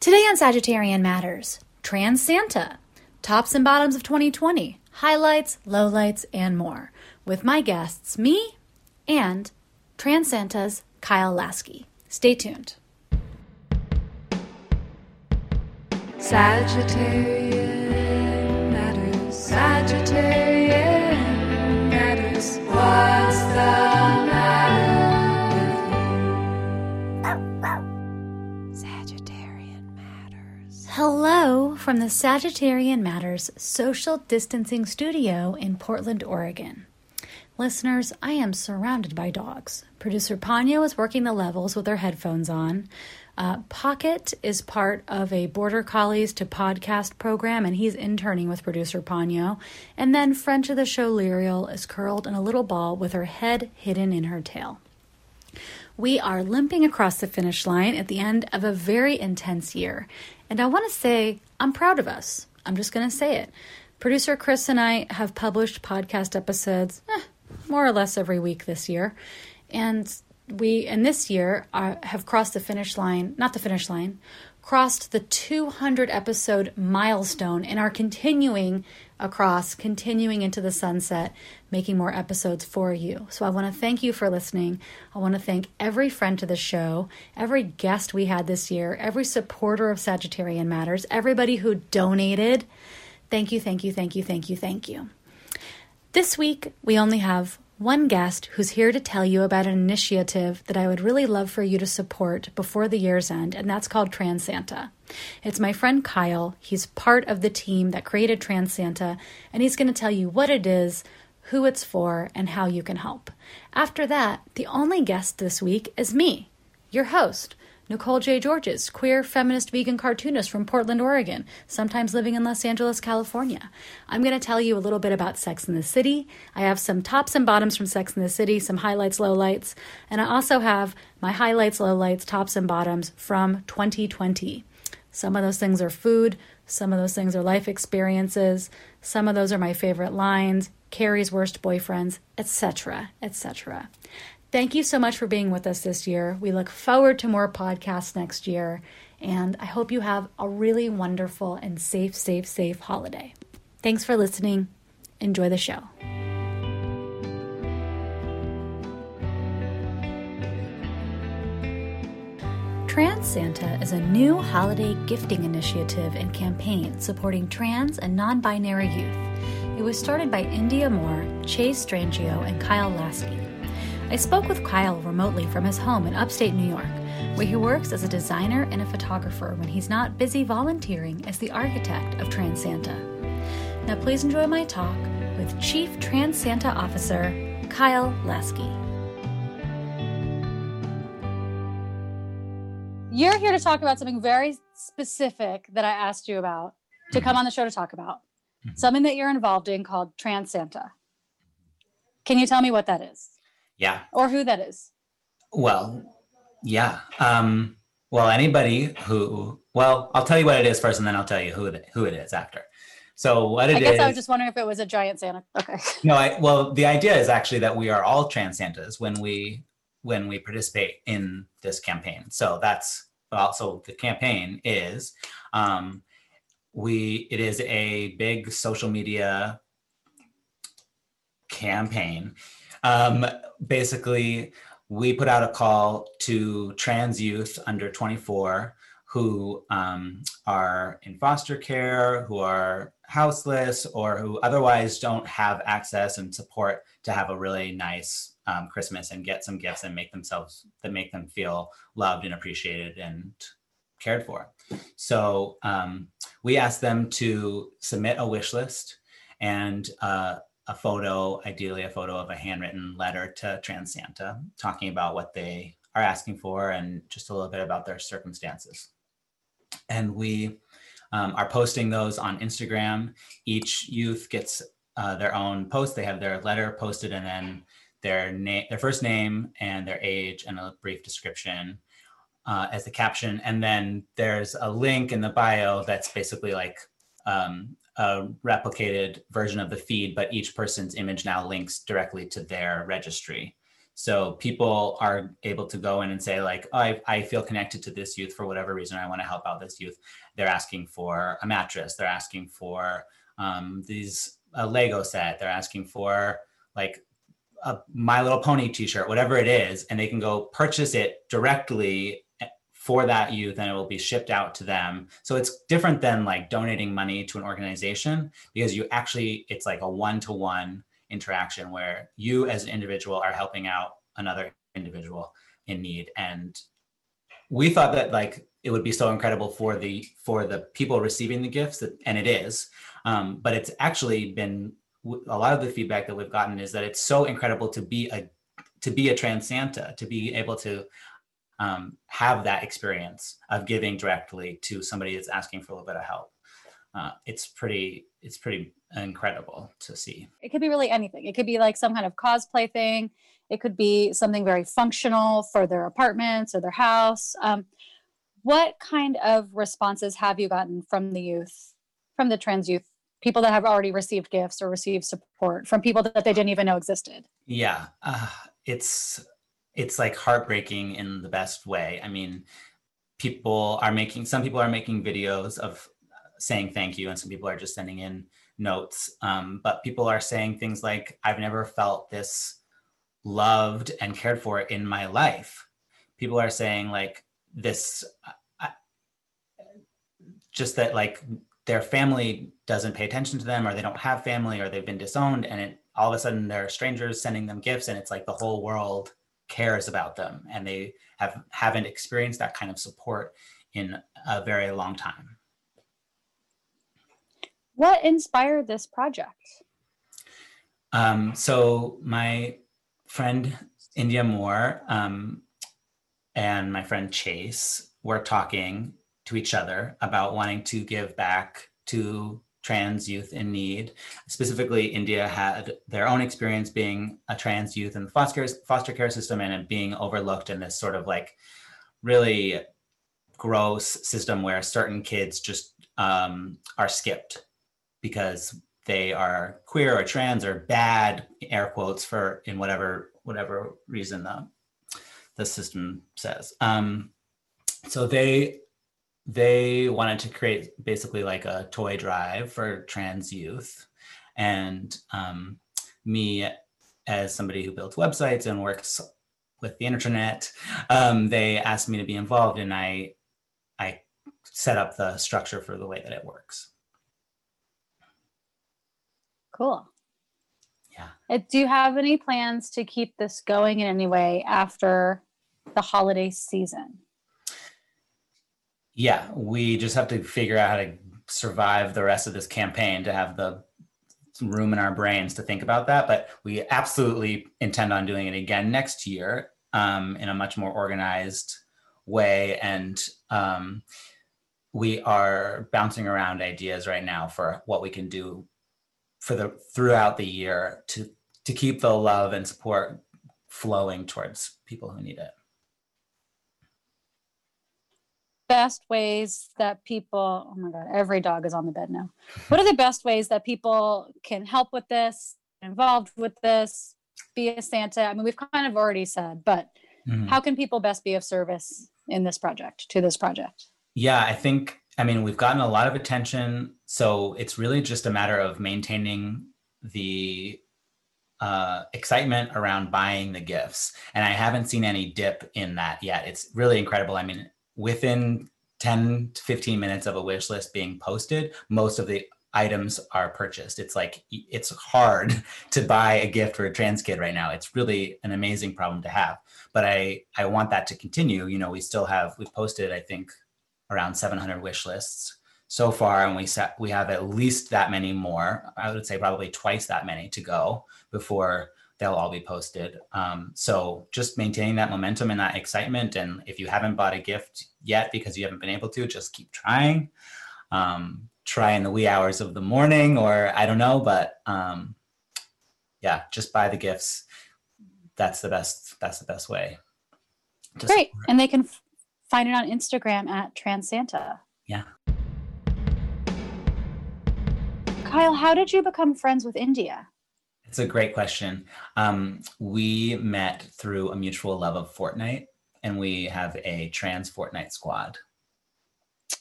Today on Sagittarian Matters, Trans Santa, tops and bottoms of 2020, highlights, lowlights, and more, with my guests, me and Trans Santa's Kyle Lasky. Stay tuned. Sagittarian matters. Sagittarian Hello from the Sagittarian Matters social distancing studio in Portland, Oregon. Listeners, I am surrounded by dogs. Producer Panya is working the levels with her headphones on. Uh, Pocket is part of a Border Collies to podcast program, and he's interning with producer Ponyo. And then French of the show Lyriel is curled in a little ball with her head hidden in her tail. We are limping across the finish line at the end of a very intense year. And I want to say, I'm proud of us. I'm just going to say it. Producer Chris and I have published podcast episodes eh, more or less every week this year. And we, and this year, uh, have crossed the finish line, not the finish line, crossed the 200 episode milestone and are continuing across, continuing into the sunset, making more episodes for you. So I want to thank you for listening. I want to thank every friend to the show, every guest we had this year, every supporter of Sagittarian Matters, everybody who donated. Thank you, thank you, thank you, thank you, thank you. This week, we only have one guest who's here to tell you about an initiative that I would really love for you to support before the year's end, and that's called Trans Santa. It's my friend Kyle. He's part of the team that created Trans Santa, and he's going to tell you what it is, who it's for, and how you can help. After that, the only guest this week is me, your host. Nicole J. Georges, queer feminist vegan cartoonist from Portland, Oregon, sometimes living in Los Angeles, California. I'm going to tell you a little bit about Sex in the City. I have some tops and bottoms from Sex in the City, some highlights, lowlights, and I also have my highlights, lowlights, tops and bottoms from 2020. Some of those things are food, some of those things are life experiences, some of those are my favorite lines, Carrie's worst boyfriends, etc., etc. Thank you so much for being with us this year. We look forward to more podcasts next year, and I hope you have a really wonderful and safe, safe, safe holiday. Thanks for listening. Enjoy the show. Trans Santa is a new holiday gifting initiative and campaign supporting trans and non binary youth. It was started by Indya Moore, Chase Strangio, and Kyle Lasky. I spoke with Kyle remotely from his home in upstate New York, where he works as a designer and a photographer when he's not busy volunteering as the architect of Trans Santa. Now, please enjoy my talk with Chief Trans Santa Officer Kyle Lasky. You're here to talk about something very specific that I asked you about to come on the show to talk about. Hmm. Something that you're involved in called Trans Santa. Can you tell me what that is? Yeah. or who that is. Well, yeah. Um, well, anybody who, well, I'll tell you what it is first, and then I'll tell you who it, who it is after. So what it I is? guess I was just wondering if it was a giant Santa. Okay. no, I, well, the idea is actually that we are all trans Santas when we when we participate in this campaign. So that's also the campaign is um, we it is a big social media campaign. Um, basically, we put out a call to trans youth under 24 who um, are in foster care, who are houseless, or who otherwise don't have access and support to have a really nice um, Christmas and get some gifts and make themselves that make them feel loved and appreciated and cared for. So um, we asked them to submit a wish list and uh, a photo, ideally a photo of a handwritten letter to Trans Santa, talking about what they are asking for and just a little bit about their circumstances. And we um, are posting those on Instagram. Each youth gets uh, their own post. They have their letter posted and then their name, their first name and their age and a brief description uh, as the caption. And then there's a link in the bio that's basically like um, a replicated version of the feed, but each person's image now links directly to their registry. So people are able to go in and say like, oh, I, I feel connected to this youth for whatever reason. I want to help out this youth. They're asking for a mattress. They're asking for um, these a Lego set. They're asking for like a My Little Pony T-shirt, whatever it is, and they can go purchase it directly for that youth, and it will be shipped out to them. So it's different than like donating money to an organization because you actually it's like a one-to-one interaction where you as an individual are helping out another individual in need and we thought that like it would be so incredible for the for the people receiving the gifts that, and it is um, but it's actually been a lot of the feedback that we've gotten is that it's so incredible to be a to be a trans santa to be able to um, have that experience of giving directly to somebody that's asking for a little bit of help. Uh, it's pretty it's pretty incredible to see. It could be really anything. It could be like some kind of cosplay thing. It could be something very functional for their apartments or their house. Um, what kind of responses have you gotten from the youth from the trans youth? People that have already received gifts or received support from people that they didn't even know existed. Yeah uh, it's it's like heartbreaking in the best way i mean people are making some people are making videos of saying thank you, and some people are just sending in notes. Um, but people are saying things like, I've never felt this loved and cared for in my life. People are saying, like, this, I, just that, like, their family doesn't pay attention to them, or they don't have family, or they've been disowned, and it, all of a sudden there are strangers sending them gifts, and it's like the whole world cares about them, and they have haven't experienced that kind of support in a very long time. What inspired this project? Um, so my friend Indya Moore um, and my friend Chase were talking to each other about wanting to give back to trans youth in need. Specifically, Indya had their own experience being a trans youth in the foster, foster care system and being overlooked in this sort of like really gross system where certain kids just um, are skipped because they are queer or trans or bad air quotes for in whatever whatever reason the, the system says um, so they they wanted to create basically like a toy drive for trans youth and um, me as somebody who builds websites and works with the internet um, they asked me to be involved and i i set up the structure for the way that it works Cool. Yeah. Uh, do you have any plans to keep this going in any way after the holiday season? Yeah, we just have to figure out how to survive the rest of this campaign to have the room in our brains to think about that. But we absolutely intend on doing it again next year um, in a much more organized way. And um, we are bouncing around ideas right now for what we can do for the throughout the year to to keep the love and support flowing towards people who need it best ways that people oh my god every dog is on the bed now what are the best ways that people can help with this involved with this be a santa i mean we've kind of already said but mm-hmm. how can people best be of service in this project to this project yeah i think I mean, we've gotten a lot of attention, so it's really just a matter of maintaining the uh, excitement around buying the gifts. And I haven't seen any dip in that yet. It's really incredible. I mean, within 10 to 15 minutes of a wish list being posted, most of the items are purchased. It's like it's hard to buy a gift for a trans kid right now. It's really an amazing problem to have. But I I want that to continue. You know, we still have we've posted I think around 700 wish lists so far, and we set we have at least that many more. I would say probably twice that many to go before they'll all be posted. Um, so just maintaining that momentum and that excitement. And if you haven't bought a gift yet because you haven't been able to, just keep trying. Um, try in the wee hours of the morning, or I don't know, but um, yeah, just buy the gifts. That's the best. That's the best way. Great, and they can find it on Instagram at Transanta. Yeah. Kyle, how did you become friends with Indya? It's a great question. Um, we met through a mutual love of Fortnite, and we have a trans Fortnite squad.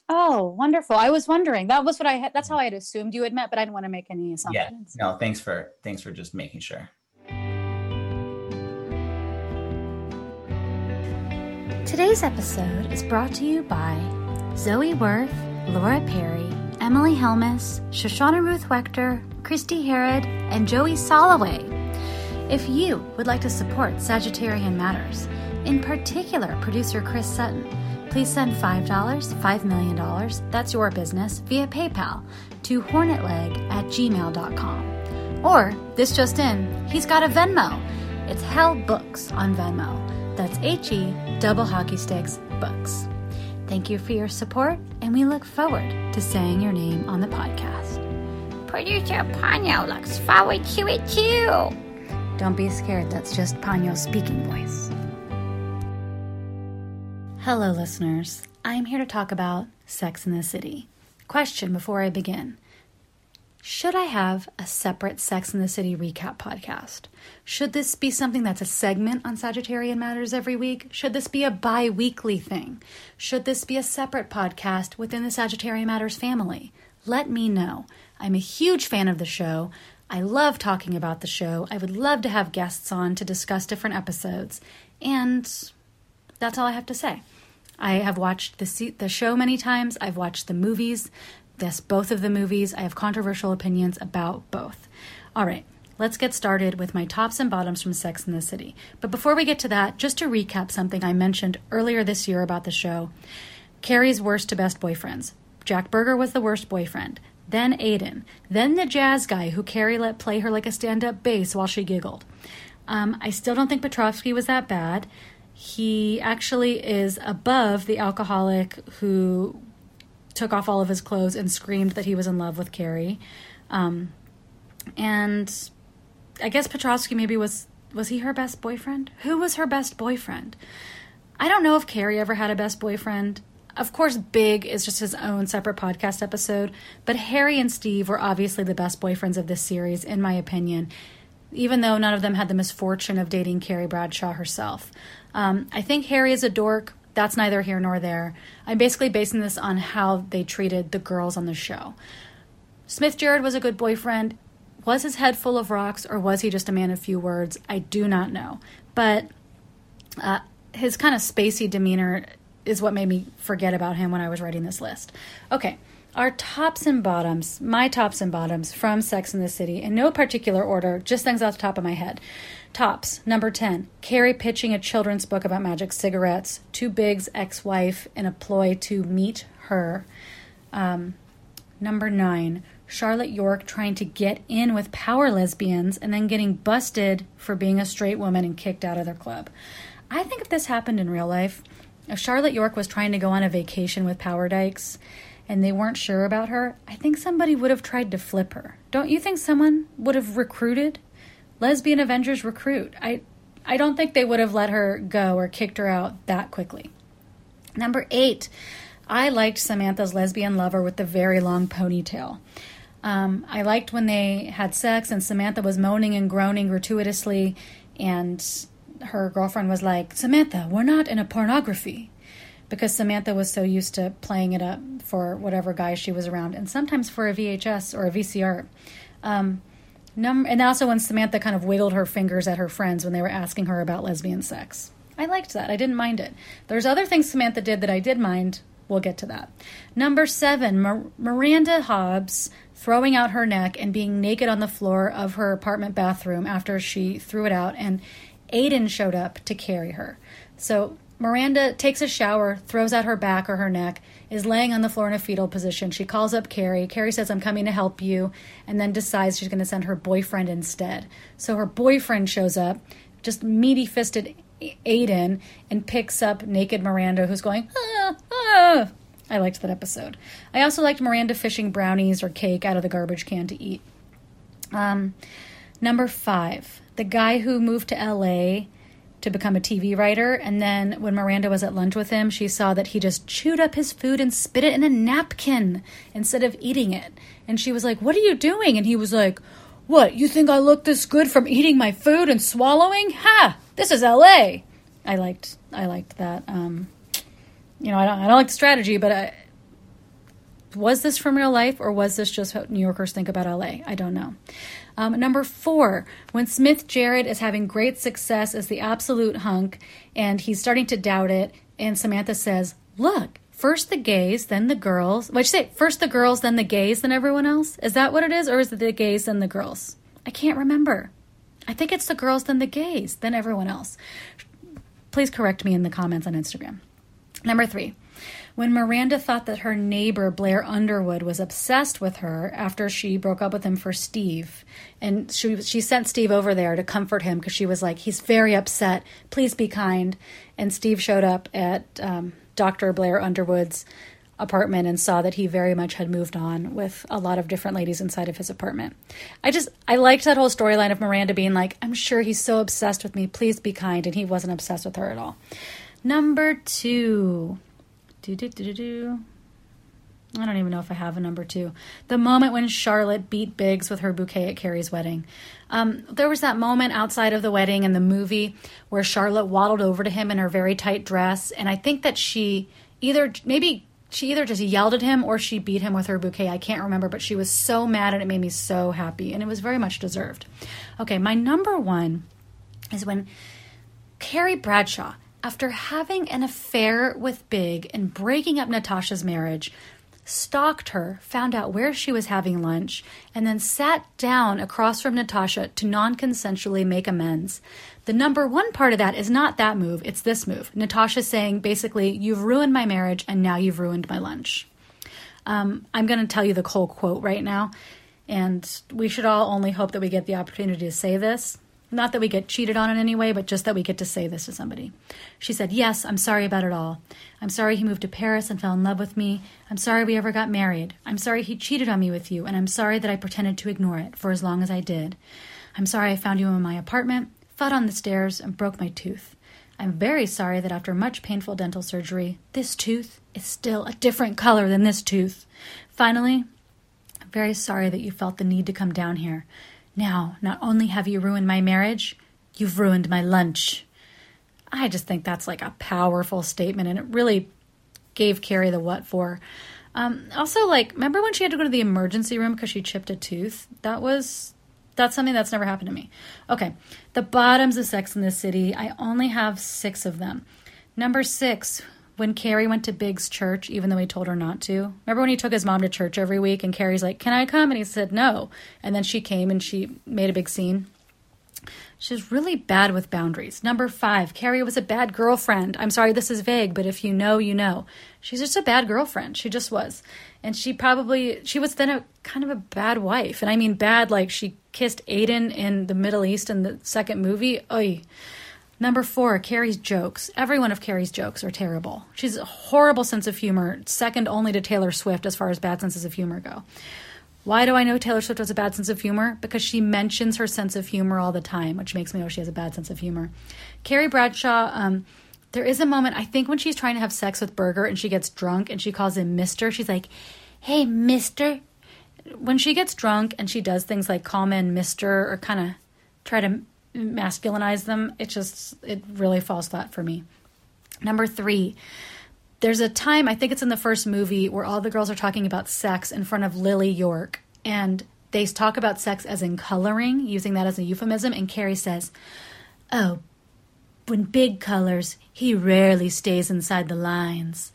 Oh, wonderful. I was wondering. That was what I had. That's how I had assumed you had met, but I didn't want to make any assumptions. Yeah. assumptions. No, thanks for thanks for just making sure. Today's episode is brought to you by Zoe Worth, Laura Perry, Emily Helmus, Shoshana Ruth Wechter, Christy Herod, and Joey Soloway. If you would like to support Sagittarian Matters, in particular producer Chris Sutton, please send $5, $5 million, that's your business, via PayPal to hornetleg at gmail.com. Or, this just in, he's got a Venmo. It's Hell Books on Venmo. That's H E double hockey sticks books. Thank you for your support, and we look forward to saying your name on the podcast. Producer Ponyo looks forward to it too. Don't be scared, that's just Ponyo's speaking voice. Hello, listeners. I'm here to talk about Sex in the City. Question before I begin Should I have a separate Sex in the City recap podcast? Should this be something that's a segment on Sagittarian Matters every week? Should this be a bi weekly thing? Should this be a separate podcast within the Sagittarian Matters family? Let me know. I'm a huge fan of the show. I love talking about the show. I would love to have guests on to discuss different episodes. And that's all I have to say. I have watched the the show many times. I've watched the movies. Yes, both of the movies. I have controversial opinions about both. All right, let's get started with my tops and bottoms from Sex in the City. But before we get to that, just to recap something I mentioned earlier this year about the show Carrie's worst to best boyfriends. Jack Berger was the worst boyfriend. Then Aidan. Then the jazz guy who Carrie let play her like a stand up bass while she giggled. Um, I still don't think Petrovsky was that bad. He actually is above the alcoholic who took off all of his clothes and screamed that he was in love with Carrie. Um, and I guess Petrovsky maybe was was he her best boyfriend? Who was her best boyfriend? I don't know if Carrie ever had a best boyfriend. Of course, Big is just his own separate podcast episode, but Harry and Steve were obviously the best boyfriends of this series, in my opinion, even though none of them had the misfortune of dating Carrie Bradshaw herself. Um, I think Harry is a dork. That's neither here nor there. I'm basically basing this on how they treated the girls on the show. Smith Jerrod was a good boyfriend. Was his head full of rocks, or was he just a man of few words? I do not know. But uh, his kind of spacey demeanor is what made me forget about him when I was writing this list. Okay, our tops and bottoms, my tops and bottoms from Sex in the City, in no particular order, just things off the top of my head. Tops, number 10, Carrie pitching a children's book about magic cigarettes to Big's ex wife in a ploy to meet her. Um, number 9, Charlotte York trying to get in with power lesbians and then getting busted for being a straight woman and kicked out of their club. I think if this happened in real life, if Charlotte York was trying to go on a vacation with Power Dykes and they weren't sure about her, I think somebody would have tried to flip her. Don't you think someone would have recruited? Lesbian Avengers recruit. I I don't think they would have let her go or kicked her out that quickly. Number eight, I liked Samantha's lesbian lover with the very long ponytail. Um, I liked when they had sex and Samantha was moaning and groaning gratuitously, and her girlfriend was like, Samantha, we're not in a pornography. Because Samantha was so used to playing it up for whatever guy she was around, and sometimes for a VHS or a VCR. Um, num- and also when Samantha kind of wiggled her fingers at her friends when they were asking her about lesbian sex. I liked that. I didn't mind it. There's other things Samantha did that I did mind. We'll get to that. Number seven, Mir- Miranda Hobbs throwing out her neck and being naked on the floor of her apartment bathroom after she threw it out, and Aidan showed up to carry her. So Miranda takes a shower, throws out her back or her neck, is laying on the floor in a fetal position. She calls up Carrie. Carrie says, I'm coming to help you, and then decides she's going to send her boyfriend instead. So her boyfriend shows up, just meaty fisted Aiden, and picks up naked Miranda, who's going, ah, ah. I liked that episode. I also liked Miranda fishing brownies or cake out of the garbage can to eat. Um, number five, the guy who moved to LA to become a TV writer, and then when Miranda was at lunch with him, she saw that he just chewed up his food and spit it in a napkin instead of eating it. And she was like, What are you doing? And he was like, What, you think I look this good from eating my food and swallowing? Ha! This is LA. I liked I liked that. Um, you know, I don't I don't like the strategy, but I, was this from real life or was this just what New Yorkers think about LA? I don't know. Um, number four, when Smith Jerrod is having great success as the absolute hunk and he's starting to doubt it, and Samantha says, Look, first the gays, then the girls. What'd you say? First the girls, then the gays, then everyone else? Is that what it is? Or is it the gays, then the girls? I can't remember. I think it's the girls, then the gays, then everyone else. Please correct me in the comments on Instagram. Number three, when Miranda thought that her neighbor Blair Underwood was obsessed with her after she broke up with him for Steve, and she she sent Steve over there to comfort him because she was like, "He's very upset. Please be kind." And Steve showed up at um, Dr. Blair Underwood's apartment and saw that he very much had moved on with a lot of different ladies inside of his apartment. I just I liked that whole storyline of Miranda being like, "I'm sure he's so obsessed with me. Please be kind," and he wasn't obsessed with her at all. Number two. Do, do, do, do, do. I don't even know if I have a number two. The moment when Charlotte beat Biggs with her bouquet at Carrie's wedding. Um, there was that moment outside of the wedding in the movie where Charlotte waddled over to him in her very tight dress, and I think that she either maybe she either just yelled at him or she beat him with her bouquet. I can't remember, but she was so mad and it made me so happy, and it was very much deserved. Okay, my number one is when Carrie Bradshaw after having an affair with Big and breaking up Natasha's marriage, stalked her, found out where she was having lunch, and then sat down across from Natasha to non consensually make amends. The number one part of that is not that move, it's this move. Natasha saying, basically, you've ruined my marriage and now you've ruined my lunch. Um, I'm going to tell you the whole quote right now, and we should all only hope that we get the opportunity to say this. Not that we get cheated on in any way, but just that we get to say this to somebody. She said, Yes, I'm sorry about it all. I'm sorry he moved to Paris and fell in love with me. I'm sorry we ever got married. I'm sorry he cheated on me with you, and I'm sorry that I pretended to ignore it for as long as I did. I'm sorry I found you in my apartment, fell on the stairs, and broke my tooth. I'm very sorry that after much painful dental surgery, this tooth is still a different color than this tooth. Finally, I'm very sorry that you felt the need to come down here. Now, not only have you ruined my marriage, you've ruined my lunch. I just think that's like a powerful statement, and it really gave Carrie the what for. Um, also, like, remember when she had to go to the emergency room because she chipped a tooth? That was that's something that's never happened to me. Okay, the bottoms of Sex in the City. I only have six of them. Number six, when Carrie went to Big's church, even though he told her not to. Remember when he took his mom to church every week and Carrie's like, Can I come? And he said no. And then she came and she made a big scene. She's really bad with boundaries. Number five, Carrie was a bad girlfriend. I'm sorry, this is vague, but if you know, you know. She's just a bad girlfriend. She just was. And she probably, she was then a kind of a bad wife. And I mean bad, like she kissed Aidan in the Middle East in the second movie. Oy. Number four, Carrie's jokes. Every one of Carrie's jokes are terrible. She's a horrible sense of humor, second only to Taylor Swift as far as bad senses of humor go. Why do I know Taylor Swift has a bad sense of humor? Because she mentions her sense of humor all the time, which makes me know she has a bad sense of humor. Carrie Bradshaw, um, there is a moment, I think, when she's trying to have sex with Berger and she gets drunk and she calls him Mister. She's like, hey, Mister. When she gets drunk and she does things like call men Mister or kind of try to masculinize them, it just it really falls flat for me. Number three, there's a time I think it's in the first movie where all the girls are talking about sex in front of Lily York, and they talk about sex as in coloring, using that as a euphemism. And Carrie says, "Oh, when Big colors, he rarely stays inside the lines."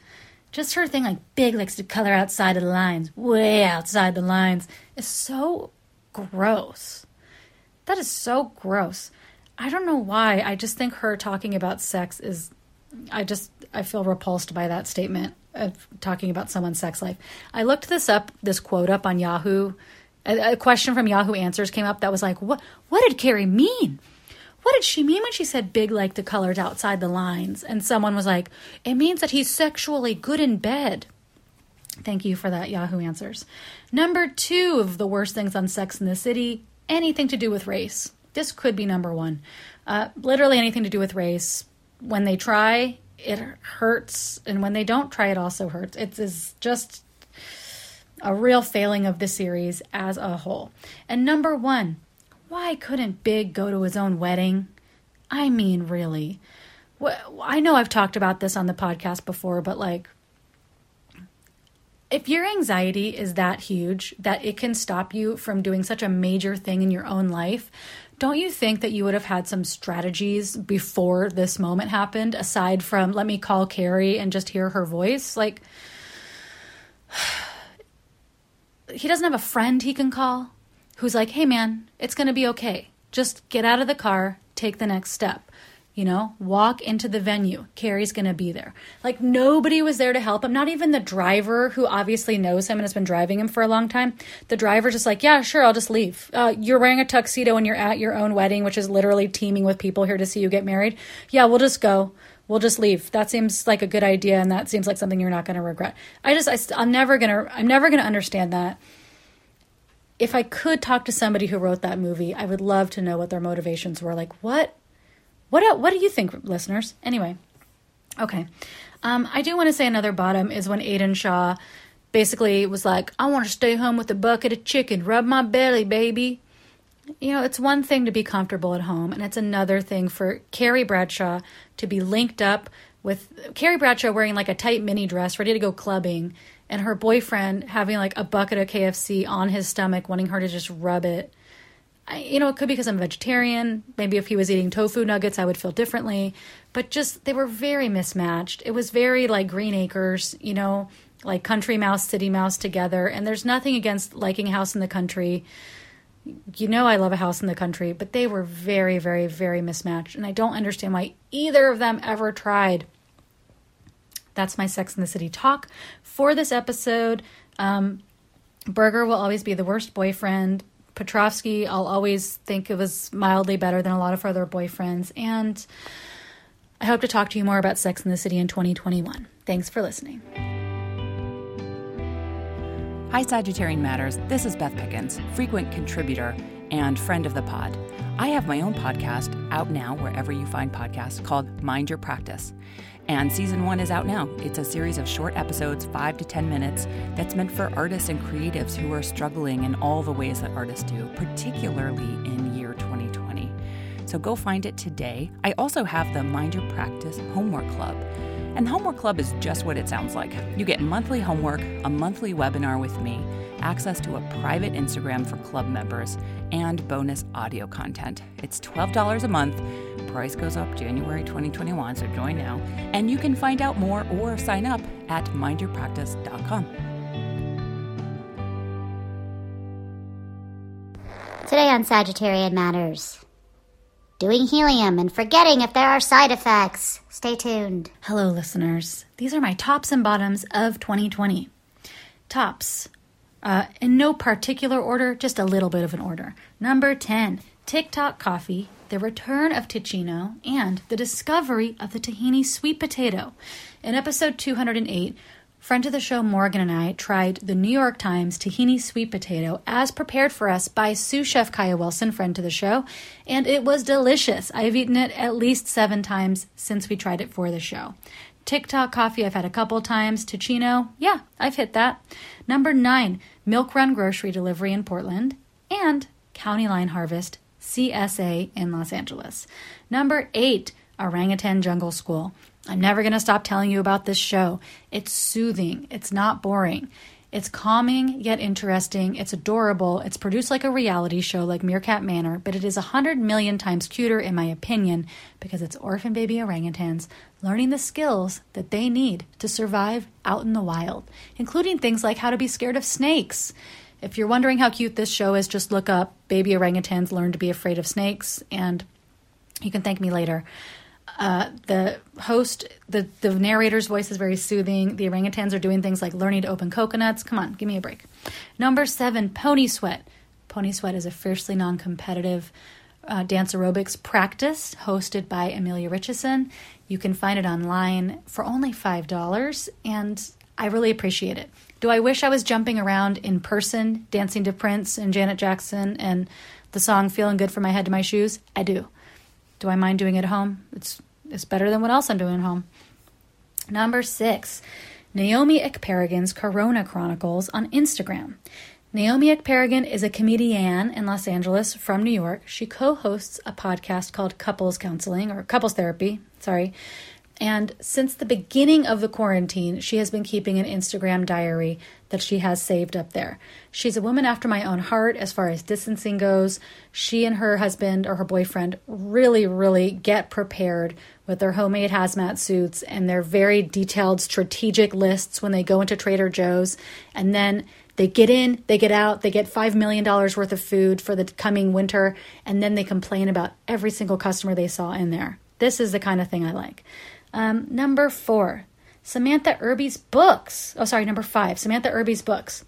Just her thing, like Big likes to color outside of the lines, way outside the lines, is so gross. That is so gross. I don't know why. I just think her talking about sex is I just I feel repulsed by that statement of talking about someone's sex life. I looked this up, this quote up on Yahoo. A, a question from Yahoo Answers came up that was like, "What what did Carrie mean? What did she mean when she said big like the colors outside the lines?" And someone was like, "It means that he's sexually good in bed." Thank you for that Yahoo Answers. Number 2 of the worst things on Sex in the City, anything to do with race. This could be number 1. Uh, literally anything to do with race when they try, it hurts, and when they don't try, it also hurts. It's just. a real failing of the series as a whole. And number one, why couldn't Big go to his own wedding? I mean, really. I know I've talked about this on the podcast before, but like, if your anxiety is that huge that it can stop you from doing such a major thing in your own life, don't you think that you would have had some strategies before this moment happened aside from let me call Carrie and just hear her voice? Like, he doesn't have a friend he can call who's like, hey man, it's going to be okay. Just get out of the car, take the next step. You know, walk into the venue. Carrie's going to be there. Like, nobody was there to help him. Not even the driver, who obviously knows him and has been driving him for a long time. The driver's just like, yeah, sure, I'll just leave. Uh, you're wearing a tuxedo and you're at your own wedding, which is literally teeming with people here to see you get married. Yeah, we'll just go. We'll just leave. That seems like a good idea, and that seems like something you're not going to regret. I just, I, I'm never gonna, I'm never gonna understand that if I could talk to somebody who wrote that movie, I would love to know what their motivations were. Like, what what what do you think, listeners? Anyway, okay. Um, I do want to say another bottom is when Aidan Shaw basically was like, "I want to stay home with a bucket of chicken, rub my belly, baby." You know, it's one thing to be comfortable at home, and it's another thing for Carrie Bradshaw to be linked up with Carrie Bradshaw wearing like a tight mini dress, ready to go clubbing, and her boyfriend having like a bucket of KFC on his stomach, wanting her to just rub it I, you know, it could be because I'm vegetarian. Maybe if he was eating tofu nuggets, I would feel differently. But just, they were very mismatched. It was very like Green Acres, you know, like country mouse, city mouse together. And there's nothing against liking House in the Country. You know, I love a house in the country, but they were very, very, very mismatched. And I don't understand why either of them ever tried. That's my Sex in the City talk for this episode. Um, Berger will always be the worst boyfriend. Petrovsky, I'll always think it was mildly better than a lot of her other boyfriends. And I hope to talk to you more about Sex in the City in 2021. Thanks for listening. Hi, Sagittarian Matters. This is Beth Pickens, frequent contributor and friend of the pod. I have my own podcast out now wherever you find podcasts called Mind Your Practice. And season one is out now. It's a series of short episodes, five to 10 minutes, that's meant for artists and creatives who are struggling in all the ways that artists do, particularly in year 2020. So go find it today. I also have the Mind Your Practice Homework Club. And the Homework Club is just what it sounds like. You get monthly homework, a monthly webinar with me, access to a private Instagram for club members, and bonus audio content. It's $12 a month. Price goes up January 2021, so join now. And you can find out more or sign up at mindyourpractice.com. Today on Sagittarian Matters. Doing helium and forgetting if there are side effects. Stay tuned. Hello, listeners. These are my tops and bottoms of 2020. Tops uh, in no particular order, just a little bit of an order. Number 10, TikTok coffee, the return of Ticino, and the discovery of the tahini sweet potato. In episode 208, friend of the show Morgan and I tried the New York Times tahini sweet potato as prepared for us by sous chef Kaya Wilson, friend to the show, and it was delicious. I've eaten it at least seven times since we tried it for the show. TikTok coffee, I've had a couple times. Ticino, yeah, I've hit that. Number nine, Milk Run Grocery Delivery in Portland, and County Line Harvest, CSA in Los Angeles. Number eight, Orangutan Jungle School. I'm never going to stop telling you about this show. It's soothing, it's not boring. It's calming yet interesting. It's adorable. It's produced like a reality show like Meerkat Manor, but it is a hundred million times cuter, in my opinion, because it's orphan baby orangutans learning the skills that they need to survive out in the wild, including things like how to be scared of snakes. If you're wondering how cute this show is, just look up Baby Orangutans Learn to Be Afraid of Snakes, and you can thank me later. Uh, the host, the, the narrator's voice is very soothing. The orangutans are doing things like learning to open coconuts. Come on, give me a break. Number seven, Pony Sweat. Pony Sweat is a fiercely non competitive uh, dance aerobics practice hosted by Amelia Richardson. You can find it online for only $5, and I really appreciate it. Do I wish I was jumping around in person, dancing to Prince and Janet Jackson and the song Feeling Good from My Head to My Shoes? I do. Do I mind doing it at home? It's it's better than what else I'm doing at home. Number six, Naomi Ekperigin's Corona Chronicles on Instagram. Naomi Ekperigin is a comedian in Los Angeles from New York. She co hosts a podcast called Couples Counseling or Couples Therapy, sorry. And since the beginning of the quarantine, she has been keeping an Instagram diary that she has saved up there. She's a woman after my own heart as far as distancing goes. She and her husband or her boyfriend really, really get prepared with their homemade hazmat suits and their very detailed strategic lists when they go into Trader Joe's. And then they get in, they get out, they get $5 million worth of food for the coming winter, and then they complain about every single customer they saw in there. This is the kind of thing I like. Um, number four, Samantha Irby's books. Oh, sorry, number five, Samantha Irby's books.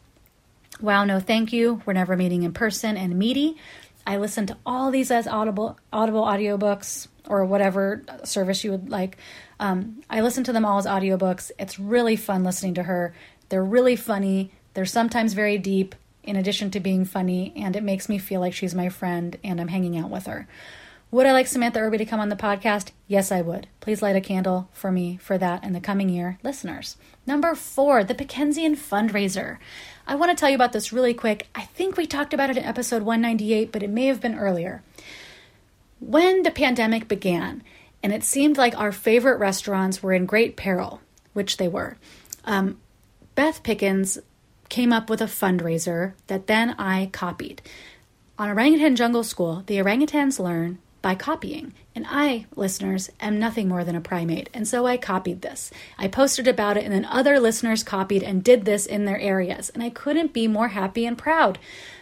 Wow, no thank you. We're never meeting in person and meaty. I listen to all these as audible audible audiobooks or whatever service you would like. Um, I listen to them all as audiobooks. It's really fun listening to her. They're really funny. They're sometimes very deep, in addition to being funny, and it makes me feel like she's my friend and I'm hanging out with her. Would I like Samantha Irby to come on the podcast? Yes, I would. Please light a candle for me for that in the coming year, listeners. Number four, the Pickensian fundraiser. I want to tell you about this really quick. I think we talked about it in episode 198, but it may have been earlier. When the pandemic began, and it seemed like our favorite restaurants were in great peril, which they were, um, Beth Pickens came up with a fundraiser that then I copied. On Orangutan Jungle School, the orangutans learn by copying. And I, listeners, am nothing more than a primate. And so I copied this. I posted about it, and then other listeners copied and did this in their areas. And I couldn't be more happy and proud.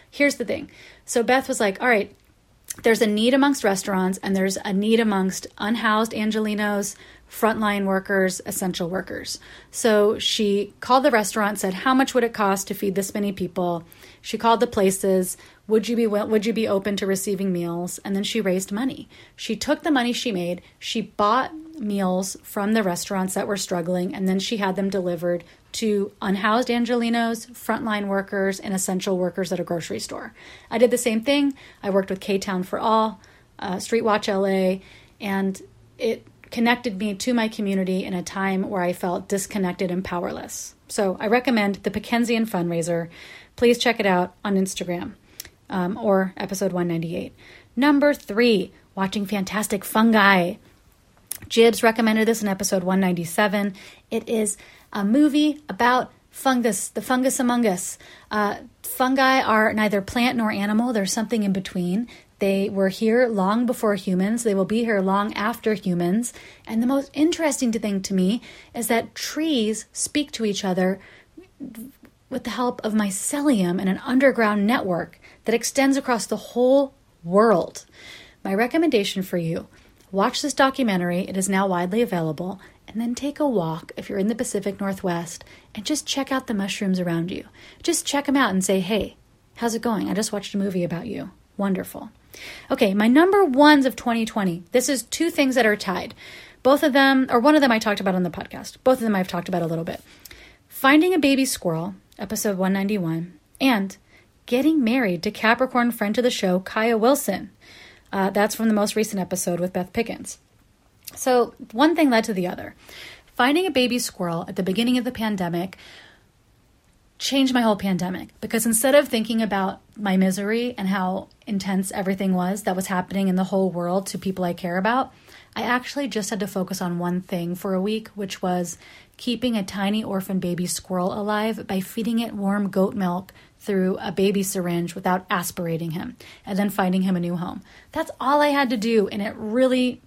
Here's the thing. So Beth was like, all right, there's a need amongst restaurants, and there's a need amongst unhoused Angelinos, frontline workers, essential workers. So she called the restaurant, said, How much would it cost to feed this many people? She called the places, would you be would you be open to receiving meals? And then she raised money. She took the money she made, she bought meals from the restaurants that were struggling, and then she had them delivered to unhoused Angelinos, frontline workers, and essential workers at a grocery store. I did the same thing. I worked with K Town for All, uh, Street Watch LA, and it connected me to my community in a time where I felt disconnected and powerless. So I recommend the Pickensian fundraiser. Please check it out on Instagram um, or episode 198. Number three, watching Fantastic Fungi. Jibs recommended this in episode 197. It is a movie about fungus, the fungus among us. Uh, fungi are neither plant nor animal, there's something in between. They were here long before humans. They will be here long after humans. And the most interesting thing to me is that trees speak to each other with the help of mycelium and an underground network that extends across the whole world. My recommendation for you watch this documentary, it is now widely available, and then take a walk if you're in the Pacific Northwest and just check out the mushrooms around you. Just check them out and say, hey, how's it going? I just watched a movie about you. Wonderful. Okay, my number ones of 2020. This is two things that are tied. Both of them, or one of them I talked about on the podcast. Both of them I've talked about a little bit. Finding a baby squirrel, episode 191, and getting married to Capricorn friend to the show, Kaya Wilson. Uh, that's from the most recent episode with Beth Pickens. So, one thing led to the other. Finding a baby squirrel at the beginning of the pandemic changed my whole pandemic because instead of thinking about my misery and how intense everything was that was happening in the whole world to people I care about, I actually just had to focus on one thing for a week, which was keeping a tiny orphan baby squirrel alive by feeding it warm goat milk through a baby syringe without aspirating him and then finding him a new home. That's all I had to do and it really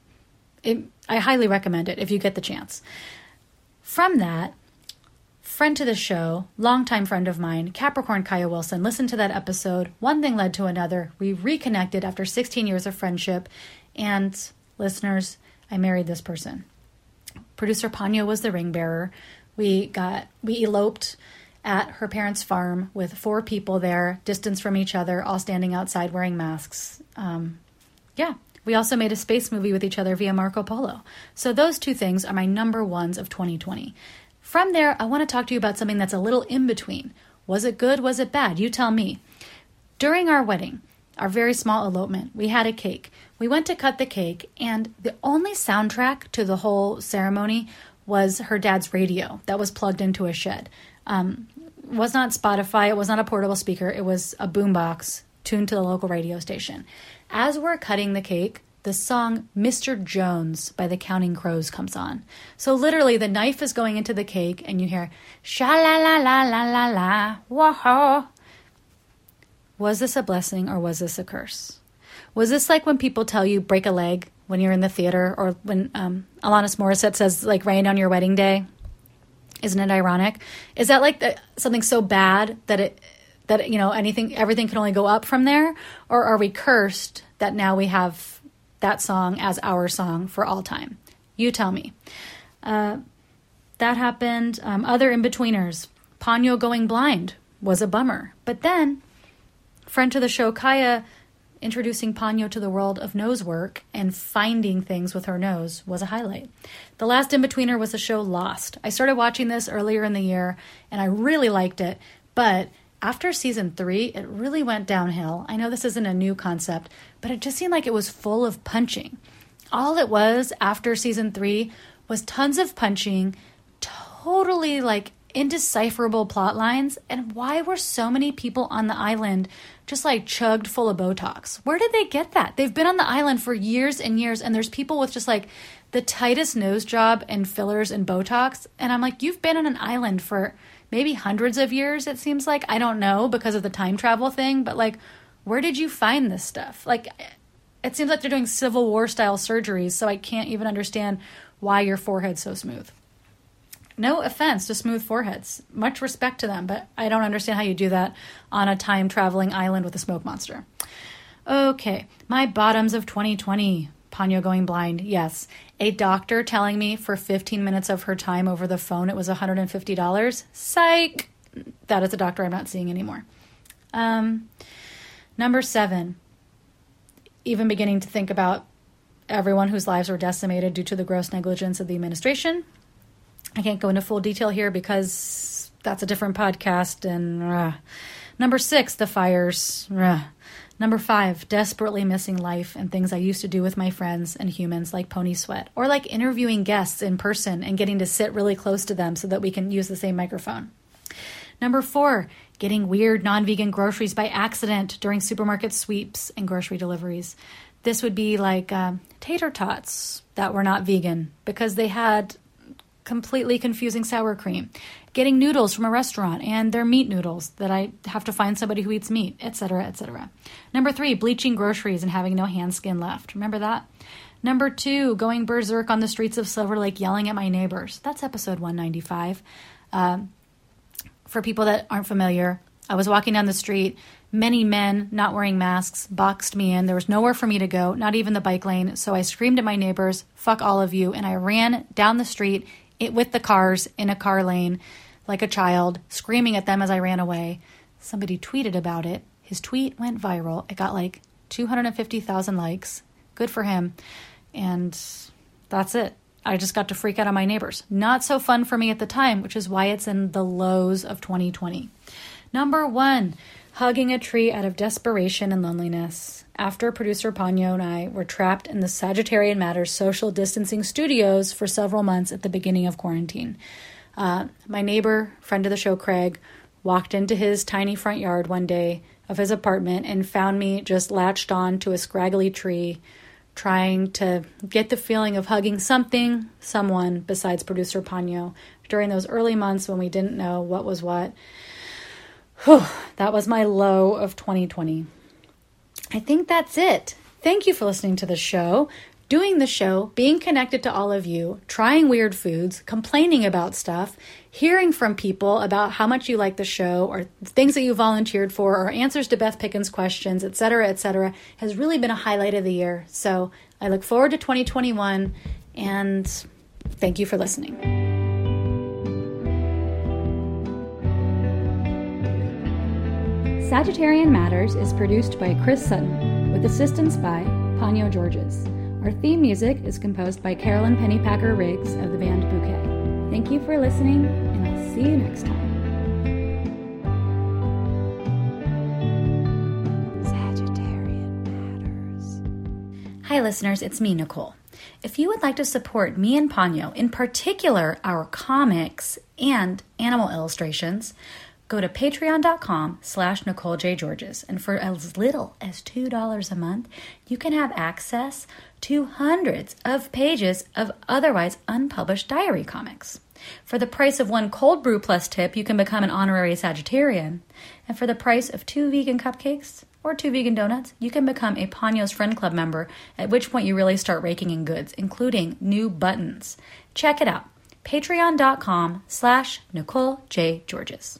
it, I highly recommend it if you get the chance. From that, friend to the show, longtime friend of mine, Capricorn Kaya Wilson, listened to that episode. One thing led to another. We reconnected after 16 years of friendship. And listeners, I married this person. Producer Panya was the ring bearer. We got we eloped at her parents' farm with four people there, distance from each other, all standing outside wearing masks. Um, yeah, we also made a space movie with each other via Marco Polo. So those two things are my number ones of 2020. From there, I want to talk to you about something that's a little in between. Was it good? Was it bad? You tell me. During our wedding, our very small elopement, we had a cake. We went to cut the cake, and the only soundtrack to the whole ceremony was her dad's radio that was plugged into a shed. Um, was not Spotify, it was not a portable speaker, it was a boombox tuned to the local radio station. As we're cutting the cake, the song Mr. Jones by the Counting Crows comes on. So literally, the knife is going into the cake, and you hear sha la la la la la la, whoa. Was this a blessing or was this a curse? Was this like when people tell you break a leg when you're in the theater, or when um, Alanis Morissette says like rain on your wedding day? Isn't it ironic? Is that like the, something so bad that it that you know anything everything can only go up from there, or are we cursed that now we have that song as our song for all time? You tell me. Uh, that happened. Um, other in betweeners, Ponyo going blind was a bummer, but then friend to the show, Kaya, introducing Ponyo to the world of nose work and finding things with her nose was a highlight. The last in betweener was the show Lost. I started watching this earlier in the year and I really liked it, but after season three, it really went downhill. I know this isn't a new concept, but it just seemed like it was full of punching. All it was after season three was tons of punching, totally like indecipherable plot lines, and why were so many people on the island just like chugged full of Botox? Where did they get that? They've been on the island for years and years, and there's people with just like the tightest nose job and fillers and Botox. And I'm like, you've been on an island for maybe hundreds of years, it seems like. I don't know because of the time travel thing, but like, where did you find this stuff? Like, it seems like they're doing Civil War style surgeries, so I can't even understand why your forehead's so smooth. No offense to smooth foreheads. Much respect to them, but I don't understand how you do that on a time traveling island with a smoke monster. Okay, my bottoms of 2020. Ponyo going blind. Yes. A doctor telling me for 15 minutes of her time over the phone it was $150. Psych. That is a doctor I'm not seeing anymore. Um, number seven. Even beginning to think about everyone whose lives were decimated due to the gross negligence of the administration. I can't go into full detail here because that's a different podcast. And uh. number six, the fires. Uh. Number five, desperately missing life and things I used to do with my friends and humans like Pony Sweat, or like interviewing guests in person and getting to sit really close to them so that we can use the same microphone. Number four, getting weird non vegan groceries by accident during supermarket sweeps and grocery deliveries. This would be like um, tater tots that were not vegan because they had completely confusing sour cream, getting noodles from a restaurant and they're meat noodles that I have to find somebody who eats meat, etc., etc. Number three, bleaching groceries and having no hand skin left. Remember that? Number two, going berserk on the streets of Silver Lake yelling at my neighbors. That's episode 195. Um, for people that aren't familiar, I was walking down the street. Many men not wearing masks boxed me in. There was nowhere for me to go, not even the bike lane. So I screamed at my neighbors, fuck all of you. And I ran down the street it, with the cars in a car lane like a child, screaming at them as I ran away. Somebody tweeted about it. His tweet went viral. It got like 250,000 likes. Good for him. And that's it. I just got to freak out on my neighbors. Not so fun for me at the time, which is why it's in the lows of 2020. Number one, hugging a tree out of desperation and loneliness. After producer Ponyo and I were trapped in the Sagittarian Matters social distancing studios for several months at the beginning of quarantine. Uh, my neighbor, friend of the show, Craig, walked into his tiny front yard one day of his apartment and found me just latched on to a scraggly tree, trying to get the feeling of hugging something, someone besides producer Ponyo during those early months when we didn't know what was what. Whew, that was my low of 2020. I think that's it. Thank you for listening to the show doing the show, being connected to all of you, trying weird foods, complaining about stuff, hearing from people about how much you like the show or things that you volunteered for or answers to Beth Pickens questions, etc., etc., has really been a highlight of the year. So I look forward to 2021 and thank you for listening. Sagittarian Matters is produced by Chris Sutton with assistance by Ponyo Georges. Our theme music is composed by Carolyn Pennypacker Riggs of the band Bouquet. Thank you for listening, and I'll see you next time. Sagittarian Matters. Hi, listeners, it's me, Nicole. if you would like to support me and Ponyo, in particular our comics and animal illustrations, go to patreon.com slash Nicole J. Georges. And for as little as $2 a month, you can have access to hundreds of pages of otherwise unpublished diary comics. For the price of one cold brew plus tip, you can become an honorary Sagittarian. And for the price of two vegan cupcakes or two vegan donuts, you can become a Ponyo's Friend Club member, at which point you really start raking in goods, including new buttons. Check it out. Patreon.com slash Nicole J. Georges.